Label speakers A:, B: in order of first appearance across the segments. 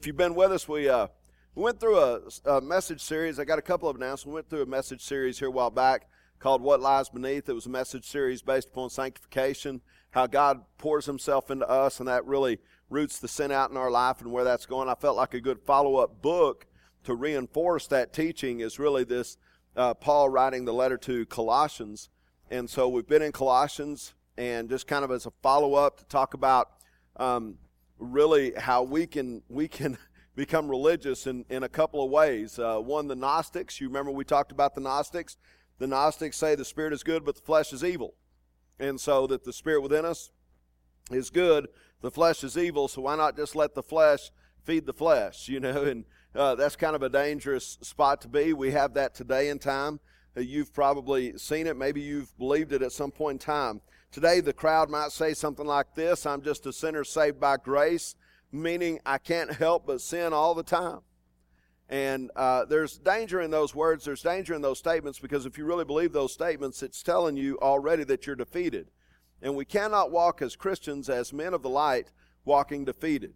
A: If you've been with us, we uh, we went through a, a, message series. I got a couple of announcements. We went through a message series here a while back called "What Lies Beneath." It was a message series based upon sanctification, how God pours Himself into us, and that really roots the sin out in our life and where that's going. I felt like a good follow-up book to reinforce that teaching is really this uh, Paul writing the letter to Colossians, and so we've been in Colossians, and just kind of as a follow-up to talk about. Um, really how we can we can become religious in, in a couple of ways. Uh, one, the Gnostics. You remember we talked about the Gnostics. The Gnostics say the spirit is good, but the flesh is evil, and so that the spirit within us is good, the flesh is evil. So why not just let the flesh feed the flesh? You know, and uh, that's kind of a dangerous spot to be. We have that today in time. Uh, you've probably seen it. Maybe you've believed it at some point in time. Today, the crowd might say something like this I'm just a sinner saved by grace, meaning I can't help but sin all the time. And uh, there's danger in those words, there's danger in those statements because if you really believe those statements, it's telling you already that you're defeated. And we cannot walk as Christians, as men of the light, walking defeated.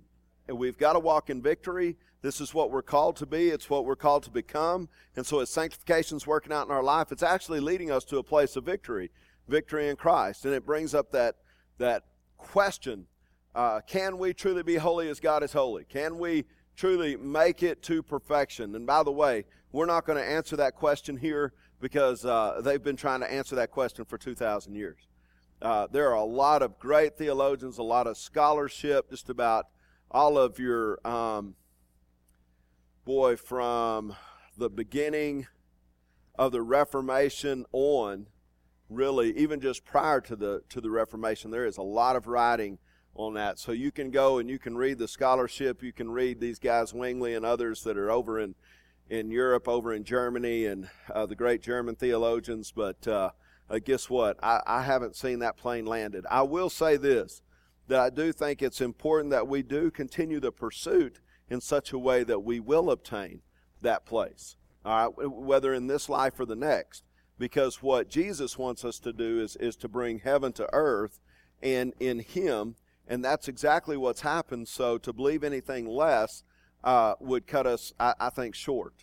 A: And we've got to walk in victory. This is what we're called to be. It's what we're called to become. And so as sanctification's working out in our life, it's actually leading us to a place of victory victory in Christ. And it brings up that, that question uh, can we truly be holy as God is holy? Can we truly make it to perfection? And by the way, we're not going to answer that question here because uh, they've been trying to answer that question for 2,000 years. Uh, there are a lot of great theologians, a lot of scholarship, just about all of your, um, boy, from the beginning of the Reformation on really even just prior to the to the Reformation. There is a lot of writing on that, so you can go and you can read the scholarship. You can read these guys Zwingli and others that are over in in Europe, over in Germany, and uh, the great German theologians. But uh, uh, guess what? I, I haven't seen that plane landed. I will say this that I do think it's important that we do continue the pursuit in such a way that we will obtain that place. All right, whether in this life or the next because what Jesus wants us to do is, is to bring heaven to earth and in Him, and that's exactly what's happened. So to believe anything less uh, would cut us, I, I, think, short.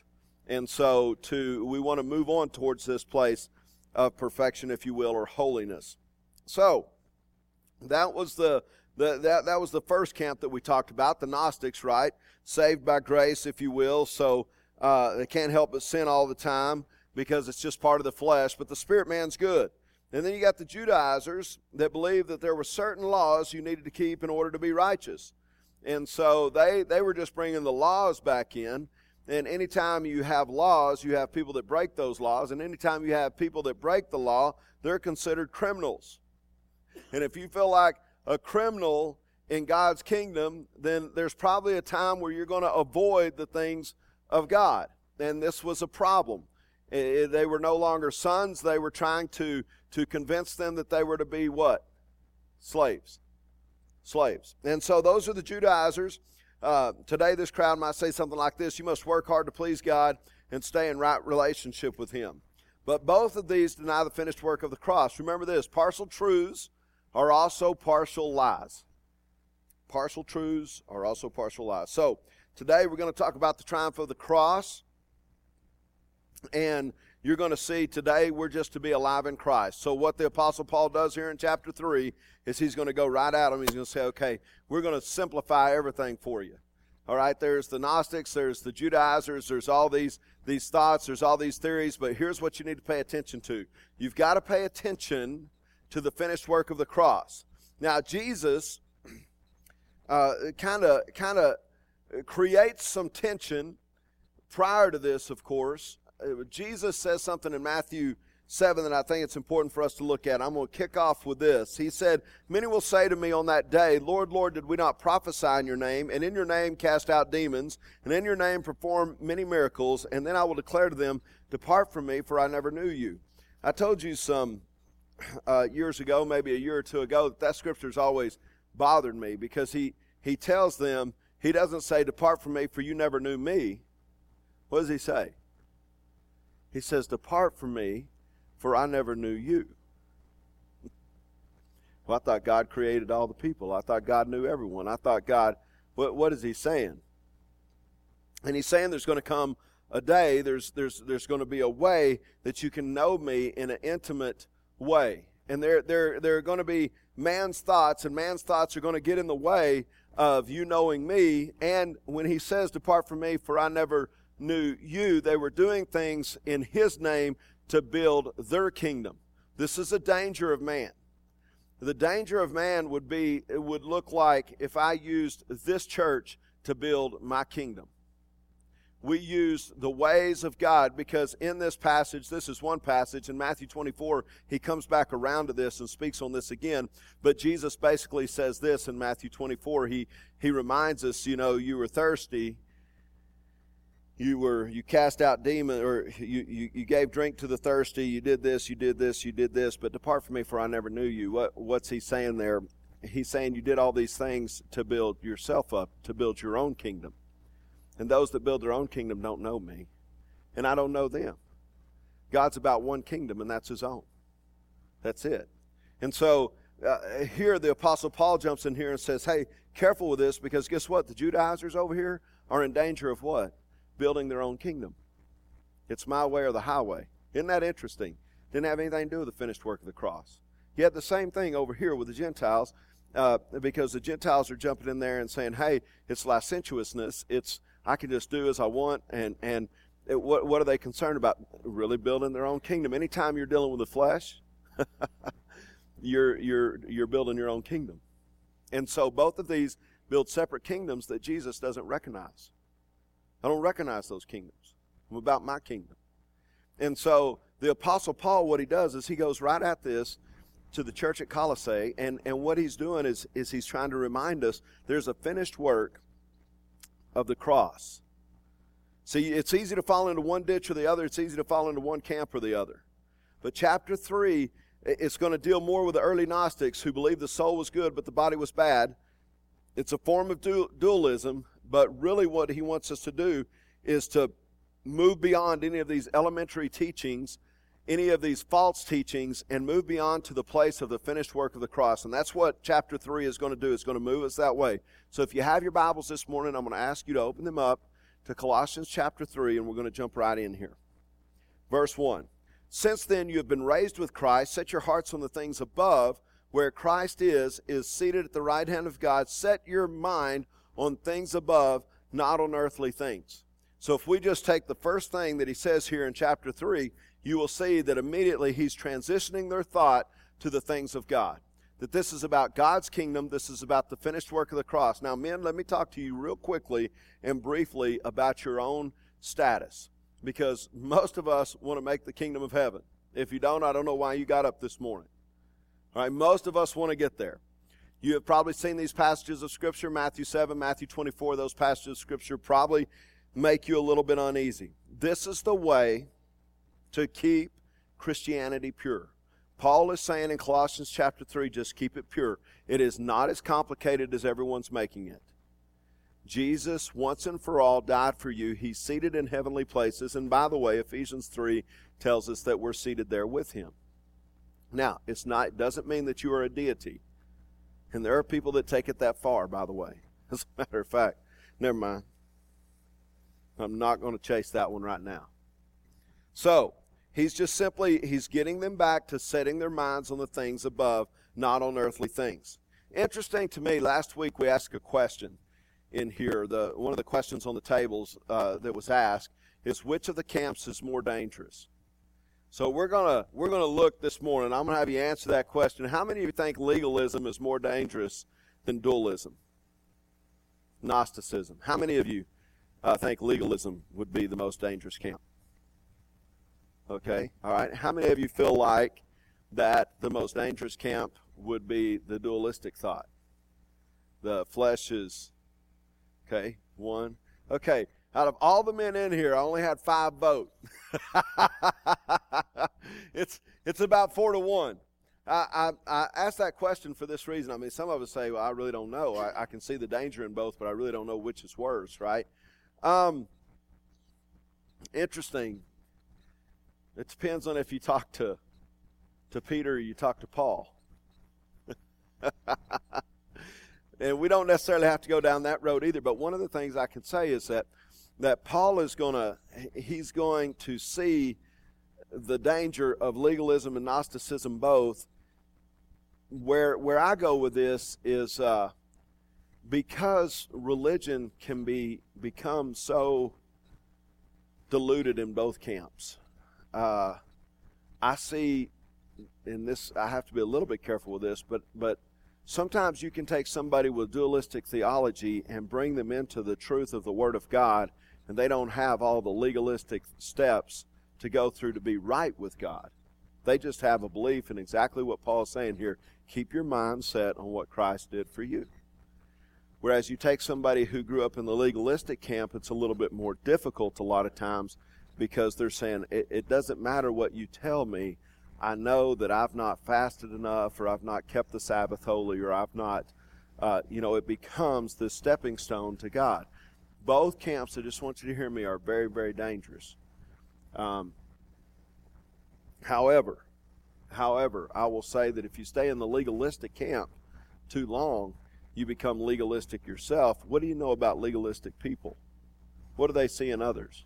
A: And so to we want to move on towards this place of perfection, if you will, or holiness. So that was the, the that that was the first camp that we talked about, the Gnostics, right? Saved by grace, if you will. So uh, they can't help but sin all the time because it's just part of the flesh, but the spirit man's good. And then you got the Judaizers that believed that there were certain laws you needed to keep in order to be righteous. And so they, they were just bringing the laws back in. And anytime you have laws, you have people that break those laws. And anytime you have people that break the law, they're considered criminals. And if you feel like a criminal in God's kingdom, then there's probably a time where you're going to avoid the things of God. And this was a problem. They were no longer sons. They were trying to, to convince them that they were to be what? Slaves. Slaves. And so those are the Judaizers. Uh, today, this crowd might say something like this You must work hard to please God and stay in right relationship with Him. But both of these deny the finished work of the cross. Remember this partial truths are also partial lies. Partial truths are also partial lies. So, today we're going to talk about the triumph of the cross. And you're going to see today we're just to be alive in Christ. So, what the Apostle Paul does here in chapter 3 is he's going to go right at them. He's going to say, okay, we're going to simplify everything for you. All right, there's the Gnostics, there's the Judaizers, there's all these, these thoughts, there's all these theories, but here's what you need to pay attention to. You've got to pay attention to the finished work of the cross. Now, Jesus kind of kind of creates some tension prior to this, of course, Jesus says something in Matthew 7 that I think it's important for us to look at. I'm going to kick off with this. He said, Many will say to me on that day, Lord, Lord, did we not prophesy in your name, and in your name cast out demons, and in your name perform many miracles? And then I will declare to them, Depart from me, for I never knew you. I told you some uh, years ago, maybe a year or two ago, that that scripture's always bothered me because he, he tells them, he doesn't say, Depart from me, for you never knew me. What does he say? He says, Depart from me, for I never knew you. Well, I thought God created all the people. I thought God knew everyone. I thought God, what, what is he saying? And he's saying there's going to come a day, there's, there's, there's going to be a way that you can know me in an intimate way. And there, there, there are going to be man's thoughts, and man's thoughts are going to get in the way of you knowing me. And when he says, Depart from me, for I never knew you, they were doing things in his name to build their kingdom. This is a danger of man. The danger of man would be, it would look like if I used this church to build my kingdom we use the ways of God because in this passage, this is one passage, in Matthew 24, he comes back around to this and speaks on this again. But Jesus basically says this in Matthew 24. He, he reminds us, you know, you were thirsty, you were you cast out demons or you, you, you gave drink to the thirsty you did this you did this you did this but depart from me for i never knew you what what's he saying there he's saying you did all these things to build yourself up to build your own kingdom and those that build their own kingdom don't know me. And I don't know them. God's about one kingdom, and that's his own. That's it. And so uh, here the Apostle Paul jumps in here and says, hey, careful with this because guess what? The Judaizers over here are in danger of what? Building their own kingdom. It's my way or the highway. Isn't that interesting? Didn't have anything to do with the finished work of the cross. Had the same thing over here with the Gentiles uh, because the Gentiles are jumping in there and saying, hey, it's licentiousness. It's I can just do as I want. And, and it, what, what are they concerned about? Really building their own kingdom. Anytime you're dealing with the flesh, you're, you're, you're building your own kingdom. And so both of these build separate kingdoms that Jesus doesn't recognize. I don't recognize those kingdoms. I'm about my kingdom. And so the Apostle Paul, what he does is he goes right at this to the church at Colossae, and, and what he's doing is, is he's trying to remind us there's a finished work of the cross. See, it's easy to fall into one ditch or the other, it's easy to fall into one camp or the other. But chapter 3, it's going to deal more with the early Gnostics who believed the soul was good but the body was bad. It's a form of dualism, but really what he wants us to do is to move beyond any of these elementary teachings any of these false teachings and move beyond to the place of the finished work of the cross. And that's what chapter 3 is going to do. It's going to move us that way. So if you have your Bibles this morning, I'm going to ask you to open them up to Colossians chapter 3, and we're going to jump right in here. Verse 1 Since then you have been raised with Christ, set your hearts on the things above, where Christ is, is seated at the right hand of God. Set your mind on things above, not on earthly things. So if we just take the first thing that he says here in chapter 3, you will see that immediately he's transitioning their thought to the things of God. That this is about God's kingdom, this is about the finished work of the cross. Now, men, let me talk to you real quickly and briefly about your own status. Because most of us want to make the kingdom of heaven. If you don't, I don't know why you got up this morning. All right, most of us want to get there. You have probably seen these passages of Scripture, Matthew 7, Matthew 24. Those passages of Scripture probably make you a little bit uneasy. This is the way to keep Christianity pure. Paul is saying in Colossians chapter 3, just keep it pure. It is not as complicated as everyone's making it. Jesus, once and for all, died for you. He's seated in heavenly places. And by the way, Ephesians 3 tells us that we're seated there with him. Now, it's not, it doesn't mean that you are a deity. And there are people that take it that far, by the way. As a matter of fact, never mind. I'm not going to chase that one right now. So, He's just simply, he's getting them back to setting their minds on the things above, not on earthly things. Interesting to me, last week we asked a question in here. The, one of the questions on the tables uh, that was asked is which of the camps is more dangerous? So we're gonna we're gonna look this morning. I'm gonna have you answer that question. How many of you think legalism is more dangerous than dualism? Gnosticism. How many of you uh, think legalism would be the most dangerous camp? Okay? All right. How many of you feel like that the most dangerous camp would be the dualistic thought? The flesh is, okay, one. Okay. Out of all the men in here, I only had five vote. it's, it's about four to one. I, I, I asked that question for this reason. I mean, some of us say, well, I really don't know. I, I can see the danger in both, but I really don't know which is worse, right? Um, interesting. It depends on if you talk to, to Peter or you talk to Paul. and we don't necessarily have to go down that road either, but one of the things I can say is that that Paul is going to he's going to see the danger of legalism and Gnosticism both. Where where I go with this is uh, because religion can be become so diluted in both camps. Uh, I see in this. I have to be a little bit careful with this, but but sometimes you can take somebody with dualistic theology and bring them into the truth of the Word of God, and they don't have all the legalistic steps to go through to be right with God. They just have a belief in exactly what Paul is saying here. Keep your mind set on what Christ did for you. Whereas you take somebody who grew up in the legalistic camp, it's a little bit more difficult a lot of times because they're saying, it, it doesn't matter what you tell me. I know that I've not fasted enough, or I've not kept the Sabbath holy, or I've not, uh, you know, it becomes the stepping stone to God. Both camps, I just want you to hear me, are very, very dangerous. Um, however, however, I will say that if you stay in the legalistic camp too long, you become legalistic yourself. What do you know about legalistic people? What do they see in others?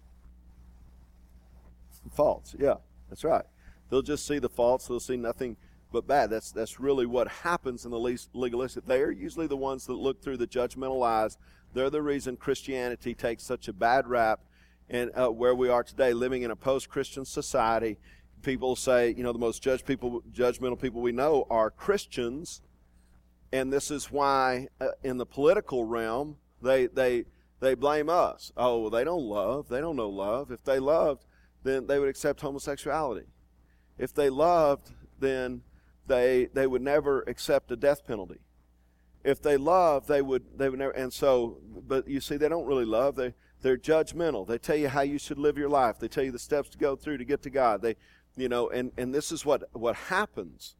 A: Faults. Yeah, that's right. They'll just see the faults. They'll see nothing but bad. That's that's really what happens in the least legalistic. They are usually the ones that look through the judgmental eyes. They're the reason Christianity takes such a bad rap, and uh, where we are today, living in a post-Christian society. People say, you know, the most judge people, judgmental people we know are Christians, and this is why, uh, in the political realm, they they they blame us. Oh, they don't love. They don't know love. If they loved, then they would accept homosexuality. If they loved, then they they would never accept a death penalty. If they love, they would they would never. And so, but you see, they don't really love. They they're judgmental. They tell you how you should live your life. They tell you the steps to go through to get to God. They, you know, and and this is what what happens.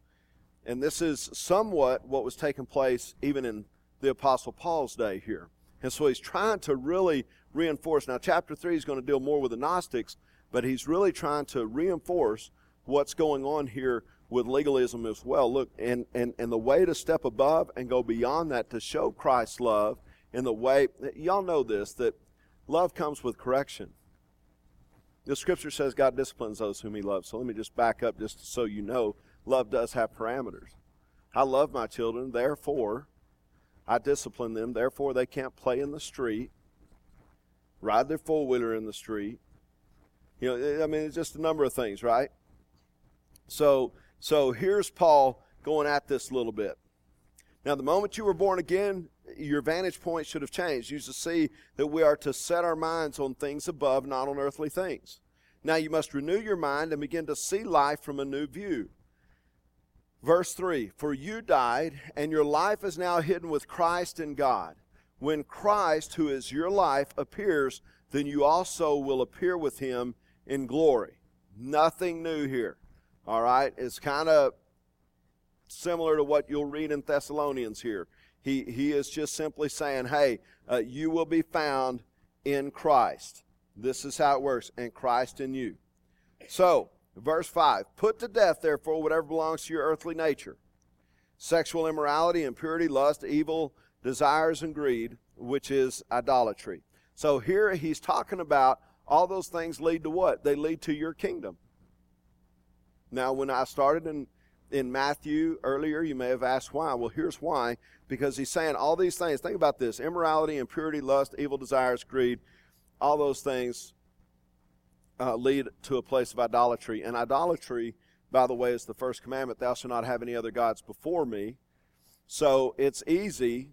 A: And this is somewhat what was taking place even in the Apostle Paul's day here. And so he's trying to really reinforce. Now, chapter 3 is going to deal more with the Gnostics, but he's really trying to reinforce what's going on here with legalism as well. Look, and, and, and the way to step above and go beyond that to show Christ's love in the way, y'all know this, that love comes with correction. The scripture says God disciplines those whom he loves. So let me just back up just so you know love does have parameters. I love my children, therefore I discipline them, therefore they can't play in the street, ride their four wheeler in the street. You know, I mean, it's just a number of things, right? So, so here's Paul going at this a little bit. Now, the moment you were born again, your vantage point should have changed. You should see that we are to set our minds on things above, not on earthly things. Now, you must renew your mind and begin to see life from a new view. Verse 3 For you died, and your life is now hidden with Christ in God. When Christ, who is your life, appears, then you also will appear with him in glory. Nothing new here. All right? It's kind of similar to what you'll read in Thessalonians here. He, he is just simply saying, hey, uh, you will be found in Christ. This is how it works, and Christ in you. So, verse 5 Put to death, therefore, whatever belongs to your earthly nature sexual immorality, impurity, lust, evil, desires, and greed, which is idolatry. So, here he's talking about all those things lead to what? They lead to your kingdom. Now, when I started in, in Matthew earlier, you may have asked why. Well, here's why. Because he's saying all these things. Think about this immorality, impurity, lust, evil desires, greed, all those things uh, lead to a place of idolatry. And idolatry, by the way, is the first commandment Thou shalt not have any other gods before me. So it's easy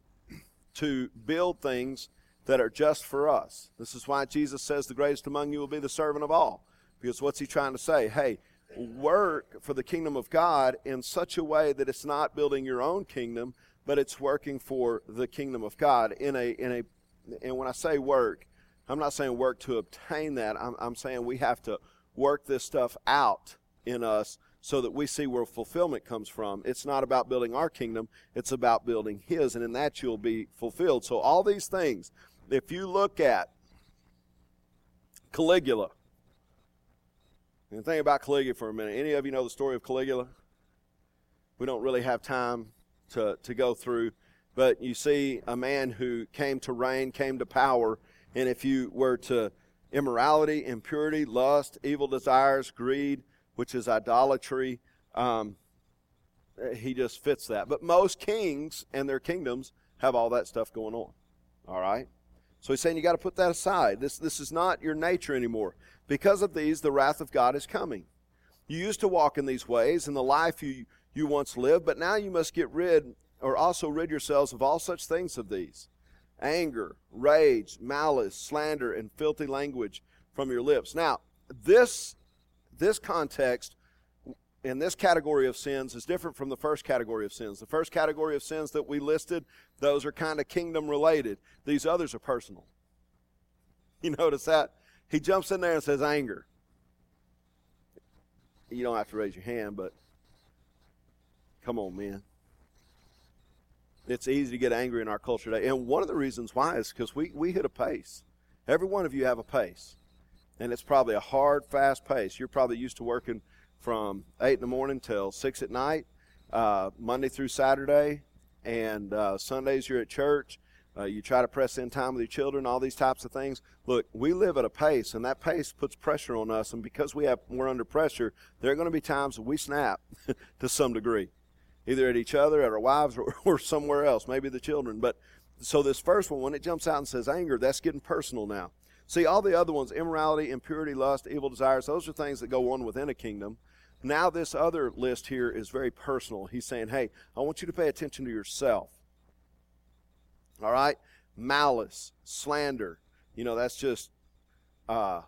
A: to build things that are just for us. This is why Jesus says the greatest among you will be the servant of all. Because what's he trying to say? Hey, work for the kingdom of God in such a way that it's not building your own kingdom, but it's working for the kingdom of God in a in a and when I say work, I'm not saying work to obtain that. I'm, I'm saying we have to work this stuff out in us so that we see where fulfillment comes from. It's not about building our kingdom, it's about building His, and in that you'll be fulfilled. So, all these things, if you look at Caligula, and think about Caligula for a minute. Any of you know the story of Caligula? We don't really have time to, to go through, but you see a man who came to reign, came to power, And if you were to immorality, impurity, lust, evil desires, greed, which is idolatry, um, he just fits that. But most kings and their kingdoms have all that stuff going on. All right? So he's saying you got to put that aside. This, this is not your nature anymore. Because of these, the wrath of God is coming. You used to walk in these ways in the life you, you once lived, but now you must get rid or also rid yourselves of all such things of these anger, rage, malice, slander, and filthy language from your lips. Now, this, this context in this category of sins is different from the first category of sins. The first category of sins that we listed, those are kind of kingdom related. These others are personal. You notice that? He jumps in there and says anger. You don't have to raise your hand, but come on, man. It's easy to get angry in our culture today. And one of the reasons why is because we, we hit a pace. Every one of you have a pace. And it's probably a hard, fast pace. You're probably used to working from 8 in the morning till 6 at night, uh, Monday through Saturday, and uh, Sundays you're at church. Uh, you try to press in time with your children, all these types of things. Look, we live at a pace, and that pace puts pressure on us. And because we have we're under pressure, there are going to be times that we snap to some degree, either at each other, at our wives, or, or somewhere else, maybe the children. But so this first one, when it jumps out and says anger, that's getting personal now. See, all the other ones, immorality, impurity, lust, evil desires, those are things that go on within a kingdom. Now, this other list here is very personal. He's saying, hey, I want you to pay attention to yourself. All right? Malice, slander. You know, that's just uh,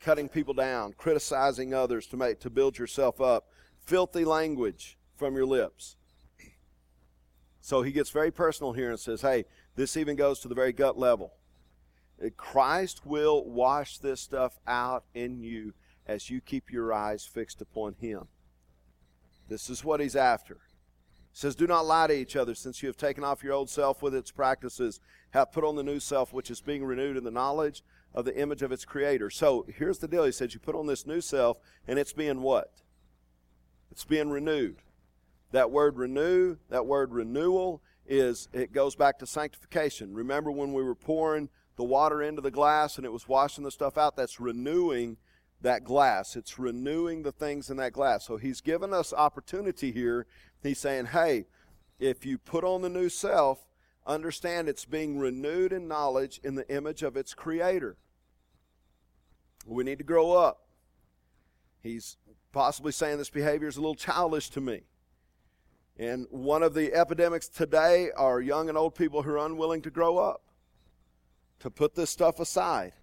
A: cutting people down, criticizing others to make to build yourself up. Filthy language from your lips. So he gets very personal here and says, hey, this even goes to the very gut level. Christ will wash this stuff out in you as you keep your eyes fixed upon him. This is what he's after. Says, Do not lie to each other, since you have taken off your old self with its practices, have put on the new self, which is being renewed in the knowledge of the image of its creator. So here's the deal. He says, You put on this new self, and it's being what? It's being renewed. That word renew, that word renewal, is it goes back to sanctification. Remember when we were pouring the water into the glass and it was washing the stuff out? That's renewing that glass. It's renewing the things in that glass. So he's given us opportunity here. He's saying, hey, if you put on the new self, understand it's being renewed in knowledge in the image of its creator. We need to grow up. He's possibly saying this behavior is a little childish to me. And one of the epidemics today are young and old people who are unwilling to grow up, to put this stuff aside.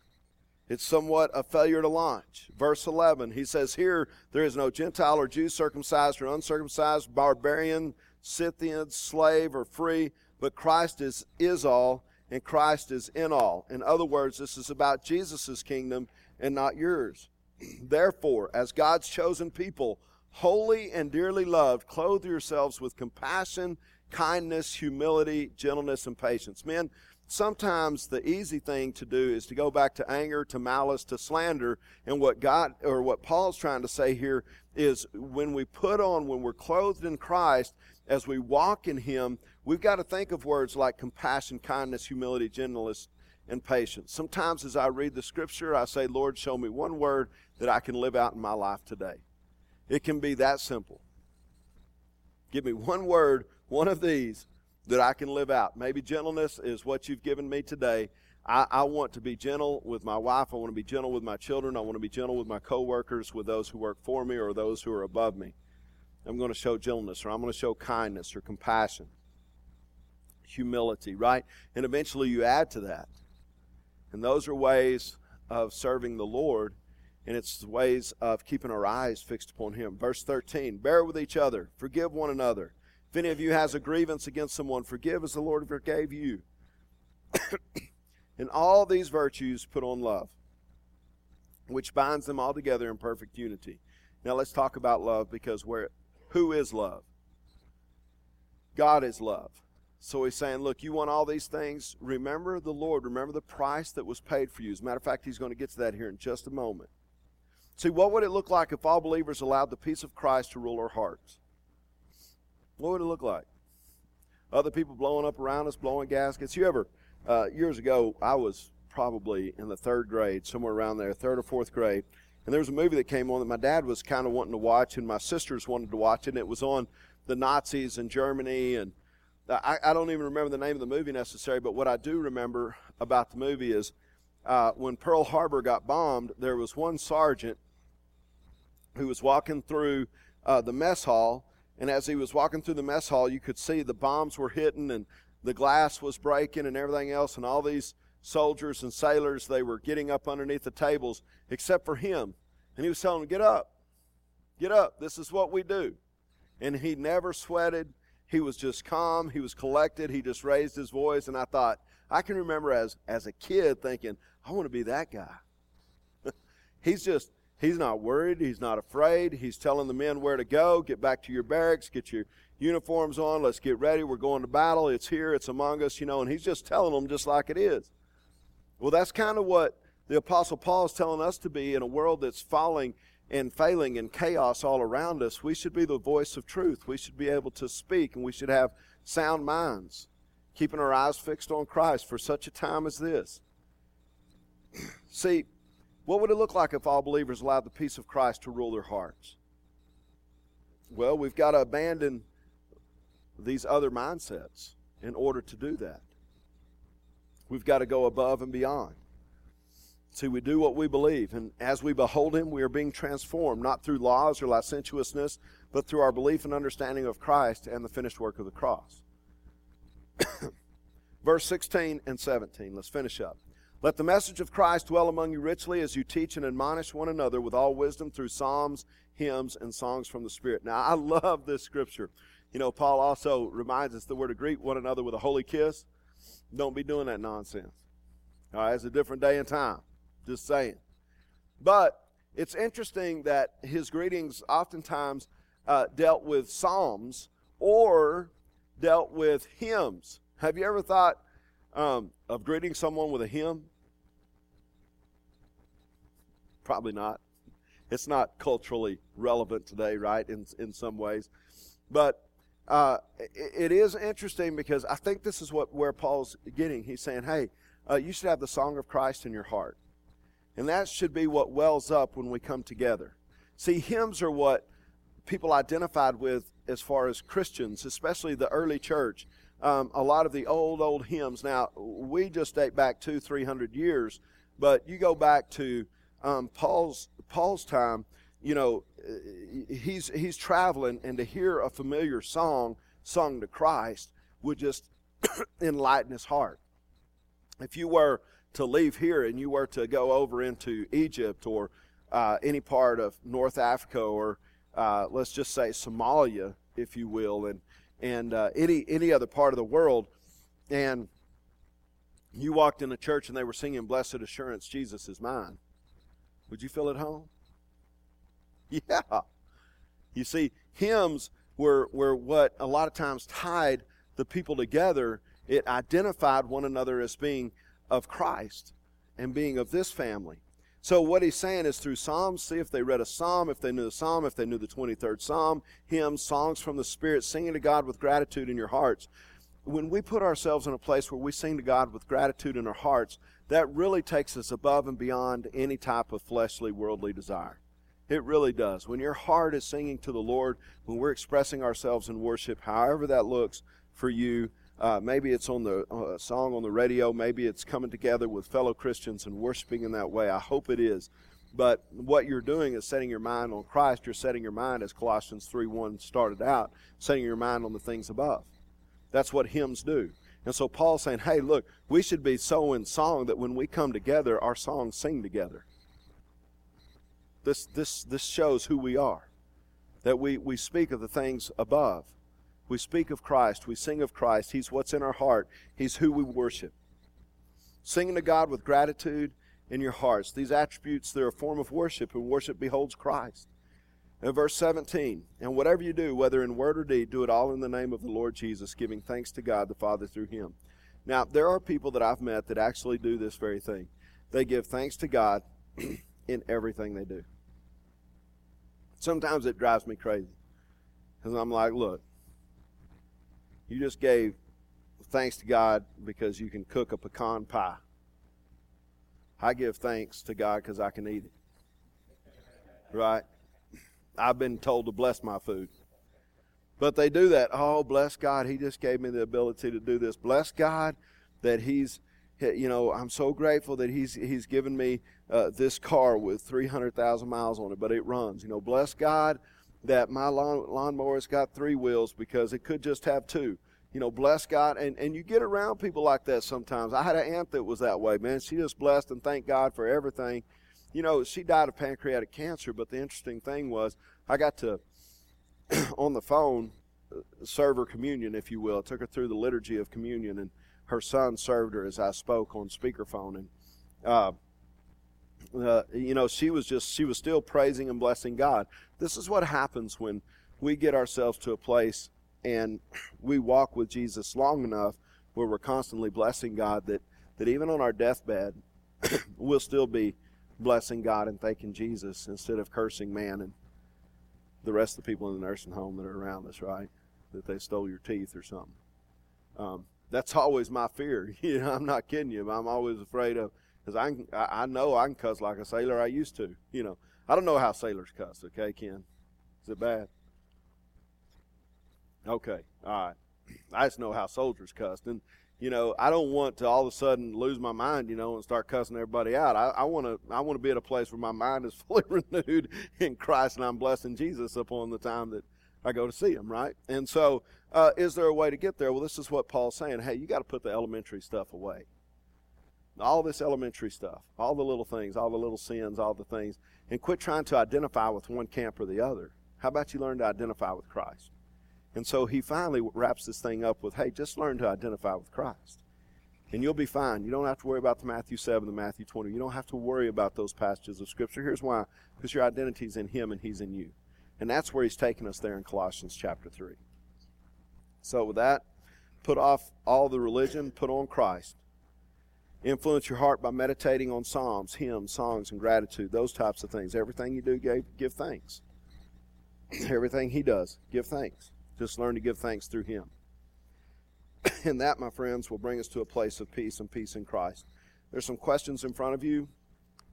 A: It's somewhat a failure to launch. Verse 11, he says, Here there is no Gentile or Jew, circumcised or uncircumcised, barbarian, Scythian, slave or free, but Christ is, is all, and Christ is in all. In other words, this is about Jesus' kingdom and not yours. Therefore, as God's chosen people, holy and dearly loved, clothe yourselves with compassion, kindness, humility, gentleness, and patience. Men, sometimes the easy thing to do is to go back to anger, to malice, to slander. And what God or what Paul's trying to say here is when we put on, when we're clothed in Christ, as we walk in Him, we've got to think of words like compassion, kindness, humility, gentleness, and patience. Sometimes as I read the scripture, I say, Lord, show me one word that I can live out in my life today. It can be that simple. Give me one word, one of these that I can live out. Maybe gentleness is what you've given me today. I, I, want to be gentle with my wife. I want to be gentle with my children. I want to be gentle with my coworkers, with those who work for me or those who are above me. I'm going to show gentleness or I'm going to show kindness or compassion, humility, right? And eventually you add to that. And those are ways of serving the Lord, and it's ways of keeping our eyes fixed upon Him. Verse 13 Bear with each other, forgive one another. If any of you has a grievance against someone, forgive as the Lord forgave you. and all these virtues put on love, which binds them all together in perfect unity. Now let's talk about love because where who is love? God is love. So he's saying, look, you want all these things? Remember the Lord. Remember the price that was paid for you. As a matter of fact, he's going to get to that here in just a moment. See, what would it look like if all believers allowed the peace of Christ to rule our hearts? What would it look like? Other people blowing up around us, blowing gaskets. You ever, uh, years ago, I was probably in the third grade, somewhere around there, third or fourth grade. And there was a movie that came on that my dad was kind of wanting to watch, and my sisters wanted to watch it. And it was on the Nazis in Germany. And I, I don't even remember the name of the movie necessarily, but what I do remember about the movie is uh, when Pearl Harbor got bombed, there was one sergeant who was walking through uh, the mess hall. And as he was walking through the mess hall, you could see the bombs were hitting and the glass was breaking and everything else. And all these soldiers and sailors, they were getting up underneath the tables, except for him. And he was telling them, Get up, get up. This is what we do. And he never sweated. He was just calm. He was collected. He just raised his voice. And I thought, I can remember as, as a kid thinking, I want to be that guy. he's just, he's not worried. He's not afraid. He's telling the men where to go. Get back to your barracks. Get your uniforms on. Let's get ready. We're going to battle. It's here. It's among us, you know. And he's just telling them just like it is. Well, that's kind of what the Apostle Paul is telling us to be in a world that's falling and failing and chaos all around us. We should be the voice of truth. We should be able to speak and we should have sound minds, keeping our eyes fixed on Christ for such a time as this. See, what would it look like if all believers allowed the peace of Christ to rule their hearts? Well, we've got to abandon these other mindsets in order to do that. We've got to go above and beyond. See, we do what we believe, and as we behold Him, we are being transformed, not through laws or licentiousness, but through our belief and understanding of Christ and the finished work of the cross. Verse 16 and 17, let's finish up. Let the message of Christ dwell among you richly as you teach and admonish one another with all wisdom through psalms, hymns, and songs from the Spirit. Now, I love this scripture. You know, Paul also reminds us that we're to greet one another with a holy kiss. Don't be doing that nonsense. All right, it's a different day and time. Just saying. But it's interesting that his greetings oftentimes uh, dealt with psalms or dealt with hymns. Have you ever thought um, of greeting someone with a hymn? Probably not. It's not culturally relevant today, right? In in some ways, but uh, it, it is interesting because I think this is what where Paul's getting. He's saying, "Hey, uh, you should have the song of Christ in your heart, and that should be what wells up when we come together." See, hymns are what people identified with as far as Christians, especially the early church. Um, a lot of the old, old hymns. Now, we just date back two, three hundred years, but you go back to um, Paul's Paul's time you know, he's he's traveling, and to hear a familiar song sung to Christ would just enlighten his heart. If you were to leave here and you were to go over into Egypt or uh, any part of North Africa or uh, let's just say Somalia, if you will, and and uh, any any other part of the world, and you walked in a church and they were singing "Blessed Assurance, Jesus is Mine," would you feel at home? Yeah. You see, hymns were, were what a lot of times tied the people together. It identified one another as being of Christ and being of this family. So what he's saying is through Psalms, see if they read a psalm, if they knew the psalm, if they knew the 23rd psalm, hymns, songs from the Spirit, singing to God with gratitude in your hearts. When we put ourselves in a place where we sing to God with gratitude in our hearts, that really takes us above and beyond any type of fleshly, worldly desire. It really does. When your heart is singing to the Lord, when we're expressing ourselves in worship, however that looks for you, uh, maybe it's on the uh, song on the radio, maybe it's coming together with fellow Christians and worshiping in that way. I hope it is. But what you're doing is setting your mind on Christ. You're setting your mind, as Colossians 3 1 started out, setting your mind on the things above. That's what hymns do. And so Paul's saying, hey, look, we should be so in song that when we come together, our songs sing together. This, this, this shows who we are. That we, we speak of the things above. We speak of Christ. We sing of Christ. He's what's in our heart. He's who we worship. Singing to God with gratitude in your hearts. These attributes, they're a form of worship, and worship beholds Christ. In verse 17, and whatever you do, whether in word or deed, do it all in the name of the Lord Jesus, giving thanks to God the Father through him. Now, there are people that I've met that actually do this very thing. They give thanks to God in everything they do. Sometimes it drives me crazy. Because I'm like, look, you just gave thanks to God because you can cook a pecan pie. I give thanks to God because I can eat it. Right? I've been told to bless my food. But they do that. Oh, bless God. He just gave me the ability to do this. Bless God that He's, you know, I'm so grateful that He's He's given me uh, this car with 300,000 miles on it, but it runs. You know, bless God that my lawn, lawnmower's got three wheels because it could just have two. You know, bless God. And, and you get around people like that sometimes. I had an aunt that was that way, man. She just blessed and thanked God for everything. You know, she died of pancreatic cancer, but the interesting thing was I got to, on the phone, uh, serve her communion, if you will. I took her through the liturgy of communion, and her son served her as I spoke on speakerphone. And, uh, uh, you know, she was just, she was still praising and blessing God. This is what happens when we get ourselves to a place and we walk with Jesus long enough where we're constantly blessing God that, that even on our deathbed, we'll still be blessing God and thanking Jesus instead of cursing man and the rest of the people in the nursing home that are around us, right? That they stole your teeth or something. Um, that's always my fear. You know, I'm not kidding you. I'm always afraid of because I, I know I can cuss like a sailor. I used to. You know, I don't know how sailors cuss. Okay, Ken, is it bad? Okay, all right. I just know how soldiers cuss, and you know, I don't want to all of a sudden lose my mind, you know, and start cussing everybody out. I want to, I want to be at a place where my mind is fully renewed in Christ, and I'm blessing Jesus upon the time that I go to see Him, right? And so, uh, is there a way to get there? Well, this is what Paul's saying. Hey, you got to put the elementary stuff away. All this elementary stuff, all the little things, all the little sins, all the things, and quit trying to identify with one camp or the other. How about you learn to identify with Christ? And so he finally wraps this thing up with, hey, just learn to identify with Christ. And you'll be fine. You don't have to worry about the Matthew 7, the Matthew 20. You don't have to worry about those passages of Scripture. Here's why because your identity is in Him and He's in you. And that's where He's taking us there in Colossians chapter 3. So, with that, put off all the religion, put on Christ. Influence your heart by meditating on psalms, hymns, songs, and gratitude, those types of things. Everything you do, give, give thanks. Everything He does, give thanks. Just learn to give thanks through Him. and that, my friends, will bring us to a place of peace and peace in Christ. There's some questions in front of you.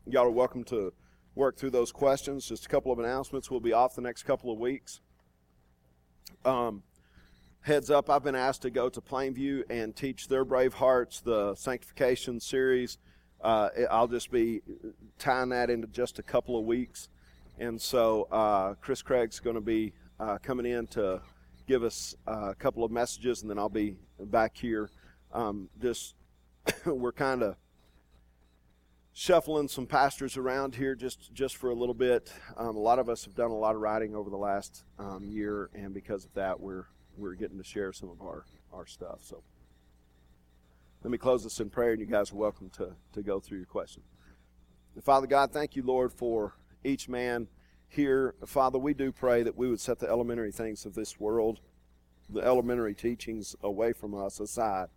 A: Y'all are welcome to work through those questions. Just a couple of announcements. We'll be off the next couple of weeks. Um, heads up, I've been asked to go to Plainview and teach their Brave Hearts, the sanctification series. Uh, I'll just be tying that into just a couple of weeks. And so uh, Chris Craig's going to be uh, coming in to give us uh, a couple of messages, and then I'll be back here. Um, just we're kind of shuffling some pastors around here just just for a little bit. Um, a lot of us have done a lot of writing over the last um, year, and because of that, we're we're getting to share some of our our stuff. So let me close this in prayer, and you guys are welcome to to go through your questions. Father God, thank you, Lord, for each man here, Father, we do pray that we would set the elementary things of this world, the elementary teachings away from us aside.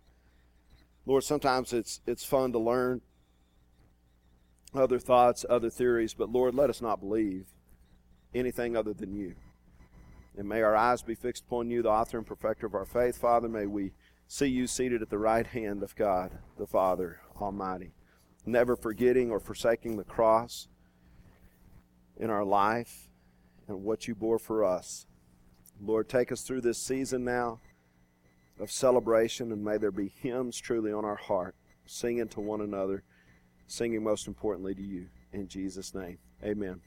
A: Lord, sometimes it's it's fun to learn other thoughts, other theories, but Lord, let us not believe anything other than you. And may our eyes be fixed upon you, the author and perfecter of our faith. Father, may we see you seated at the right hand of God, the Father Almighty, never forgetting or forsaking the cross in our life and what you bore for us. Lord, take us through this season now of celebration, and may there be hymns truly on our heart, singing to one another, singing most importantly to you. In Jesus' name, amen.